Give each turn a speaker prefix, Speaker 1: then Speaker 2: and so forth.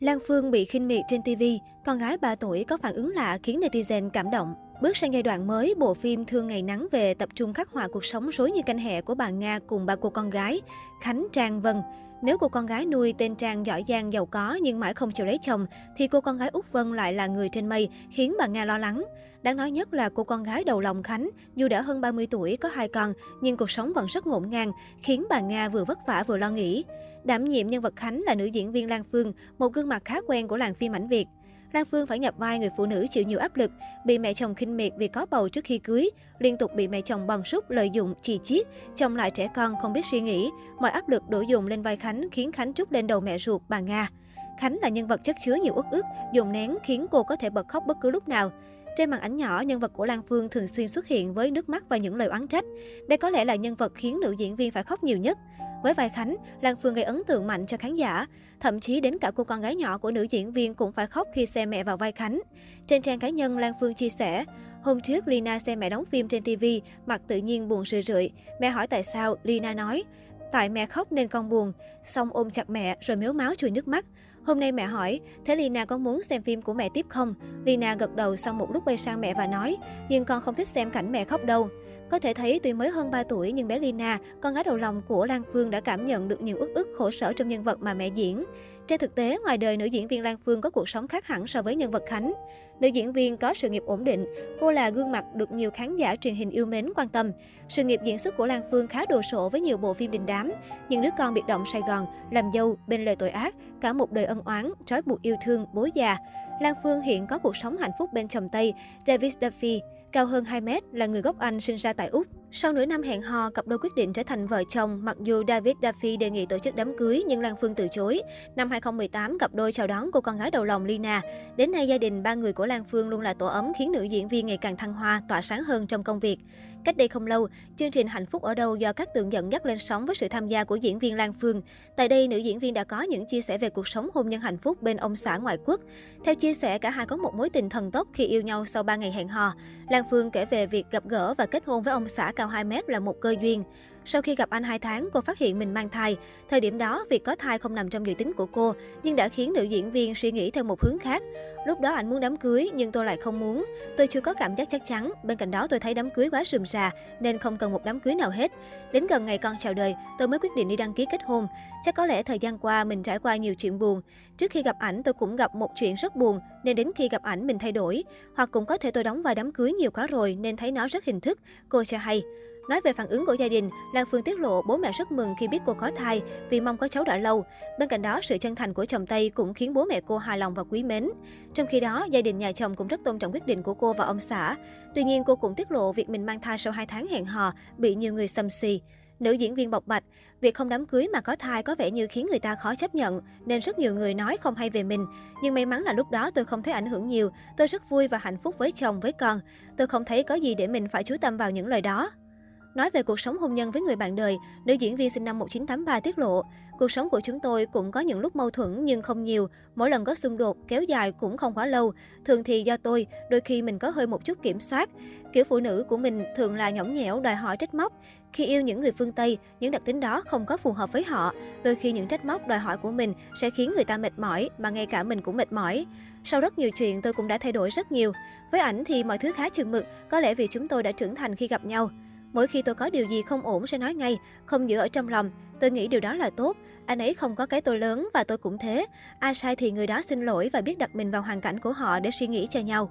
Speaker 1: Lan Phương bị khinh miệt trên TV, con gái 3 tuổi có phản ứng lạ khiến netizen cảm động. Bước sang giai đoạn mới, bộ phim Thương Ngày Nắng về tập trung khắc họa cuộc sống rối như canh hẹ của bà Nga cùng ba cô con gái, Khánh, Trang, Vân. Nếu cô con gái nuôi tên Trang giỏi giang giàu có nhưng mãi không chịu lấy chồng, thì cô con gái Úc Vân lại là người trên mây, khiến bà Nga lo lắng. Đáng nói nhất là cô con gái đầu lòng Khánh, dù đã hơn 30 tuổi, có hai con, nhưng cuộc sống vẫn rất ngổn ngang, khiến bà Nga vừa vất vả vừa lo nghĩ. Đảm nhiệm nhân vật Khánh là nữ diễn viên Lan Phương, một gương mặt khá quen của làng phim ảnh Việt. Lan Phương phải nhập vai người phụ nữ chịu nhiều áp lực, bị mẹ chồng khinh miệt vì có bầu trước khi cưới, liên tục bị mẹ chồng bằng súc lợi dụng, chì chiết, chồng lại trẻ con không biết suy nghĩ, mọi áp lực đổ dồn lên vai Khánh khiến Khánh trút lên đầu mẹ ruột bà Nga. Khánh là nhân vật chất chứa nhiều uất ức, dùng nén khiến cô có thể bật khóc bất cứ lúc nào. Trên màn ảnh nhỏ, nhân vật của Lan Phương thường xuyên xuất hiện với nước mắt và những lời oán trách. Đây có lẽ là nhân vật khiến nữ diễn viên phải khóc nhiều nhất. Với vai Khánh, Lan Phương gây ấn tượng mạnh cho khán giả. Thậm chí đến cả cô con gái nhỏ của nữ diễn viên cũng phải khóc khi xem mẹ vào vai Khánh. Trên trang cá nhân, Lan Phương chia sẻ, Hôm trước, Lina xem mẹ đóng phim trên TV, mặt tự nhiên buồn rười rượi. Mẹ hỏi tại sao, Lina nói, Tại mẹ khóc nên con buồn, xong ôm chặt mẹ rồi miếu máu chùi nước mắt. Hôm nay mẹ hỏi, thế Lina có muốn xem phim của mẹ tiếp không? Lina gật đầu sau một lúc quay sang mẹ và nói, nhưng con không thích xem cảnh mẹ khóc đâu. Có thể thấy tuy mới hơn 3 tuổi nhưng bé Lina, con gái đầu lòng của Lan Phương đã cảm nhận được nhiều ức ức khổ sở trong nhân vật mà mẹ diễn. Trên thực tế, ngoài đời nữ diễn viên Lan Phương có cuộc sống khác hẳn so với nhân vật Khánh. Nữ diễn viên có sự nghiệp ổn định, cô là gương mặt được nhiều khán giả truyền hình yêu mến quan tâm. Sự nghiệp diễn xuất của Lan Phương khá đồ sộ với nhiều bộ phim đình đám, những đứa con biệt động Sài Gòn, làm dâu, bên lề tội ác, cả một đời ân oán, trói buộc yêu thương, bố già. Lan Phương hiện có cuộc sống hạnh phúc bên chồng Tây, David Duffy, cao hơn 2 mét, là người gốc Anh sinh ra tại Úc. Sau nửa năm hẹn hò, cặp đôi quyết định trở thành vợ chồng mặc dù David Duffy đề nghị tổ chức đám cưới nhưng Lan Phương từ chối. Năm 2018, cặp đôi chào đón cô con gái đầu lòng Lina. Đến nay, gia đình ba người của Lan Phương luôn là tổ ấm khiến nữ diễn viên ngày càng thăng hoa, tỏa sáng hơn trong công việc. Cách đây không lâu, chương trình Hạnh phúc ở đâu do các tượng dẫn dắt lên sóng với sự tham gia của diễn viên Lan Phương. Tại đây, nữ diễn viên đã có những chia sẻ về cuộc sống hôn nhân hạnh phúc bên ông xã ngoại quốc. Theo chia sẻ, cả hai có một mối tình thần tốc khi yêu nhau sau 3 ngày hẹn hò. Lan Phương kể về việc gặp gỡ và kết hôn với ông xã cao 2 mét là một cơ duyên. Sau khi gặp anh 2 tháng, cô phát hiện mình mang thai. Thời điểm đó, việc có thai không nằm trong dự tính của cô, nhưng đã khiến nữ diễn viên suy nghĩ theo một hướng khác. Lúc đó anh muốn đám cưới, nhưng tôi lại không muốn. Tôi chưa có cảm giác chắc chắn. Bên cạnh đó tôi thấy đám cưới quá rườm rà, nên không cần một đám cưới nào hết. Đến gần ngày con chào đời, tôi mới quyết định đi đăng ký kết hôn. Chắc có lẽ thời gian qua mình trải qua nhiều chuyện buồn. Trước khi gặp ảnh tôi cũng gặp một chuyện rất buồn, nên đến khi gặp ảnh mình thay đổi. Hoặc cũng có thể tôi đóng vai đám cưới nhiều quá rồi nên thấy nó rất hình thức. Cô cho hay. Nói về phản ứng của gia đình, Lan Phương tiết lộ bố mẹ rất mừng khi biết cô có thai vì mong có cháu đã lâu. Bên cạnh đó, sự chân thành của chồng Tây cũng khiến bố mẹ cô hài lòng và quý mến. Trong khi đó, gia đình nhà chồng cũng rất tôn trọng quyết định của cô và ông xã. Tuy nhiên, cô cũng tiết lộ việc mình mang thai sau 2 tháng hẹn hò bị nhiều người xâm xì. Nữ diễn viên bộc bạch, việc không đám cưới mà có thai có vẻ như khiến người ta khó chấp nhận, nên rất nhiều người nói không hay về mình. Nhưng may mắn là lúc đó tôi không thấy ảnh hưởng nhiều, tôi rất vui và hạnh phúc với chồng, với con. Tôi không thấy có gì để mình phải chú tâm vào những lời đó. Nói về cuộc sống hôn nhân với người bạn đời, nữ diễn viên sinh năm 1983 tiết lộ, cuộc sống của chúng tôi cũng có những lúc mâu thuẫn nhưng không nhiều, mỗi lần có xung đột kéo dài cũng không quá lâu, thường thì do tôi, đôi khi mình có hơi một chút kiểm soát. Kiểu phụ nữ của mình thường là nhõng nhẽo, đòi hỏi trách móc. Khi yêu những người phương Tây, những đặc tính đó không có phù hợp với họ. Đôi khi những trách móc đòi hỏi của mình sẽ khiến người ta mệt mỏi, mà ngay cả mình cũng mệt mỏi. Sau rất nhiều chuyện tôi cũng đã thay đổi rất nhiều. Với ảnh thì mọi thứ khá chừng mực, có lẽ vì chúng tôi đã trưởng thành khi gặp nhau. Mỗi khi tôi có điều gì không ổn sẽ nói ngay, không giữ ở trong lòng. Tôi nghĩ điều đó là tốt. Anh ấy không có cái tôi lớn và tôi cũng thế. Ai sai thì người đó xin lỗi và biết đặt mình vào hoàn cảnh của họ để suy nghĩ cho nhau.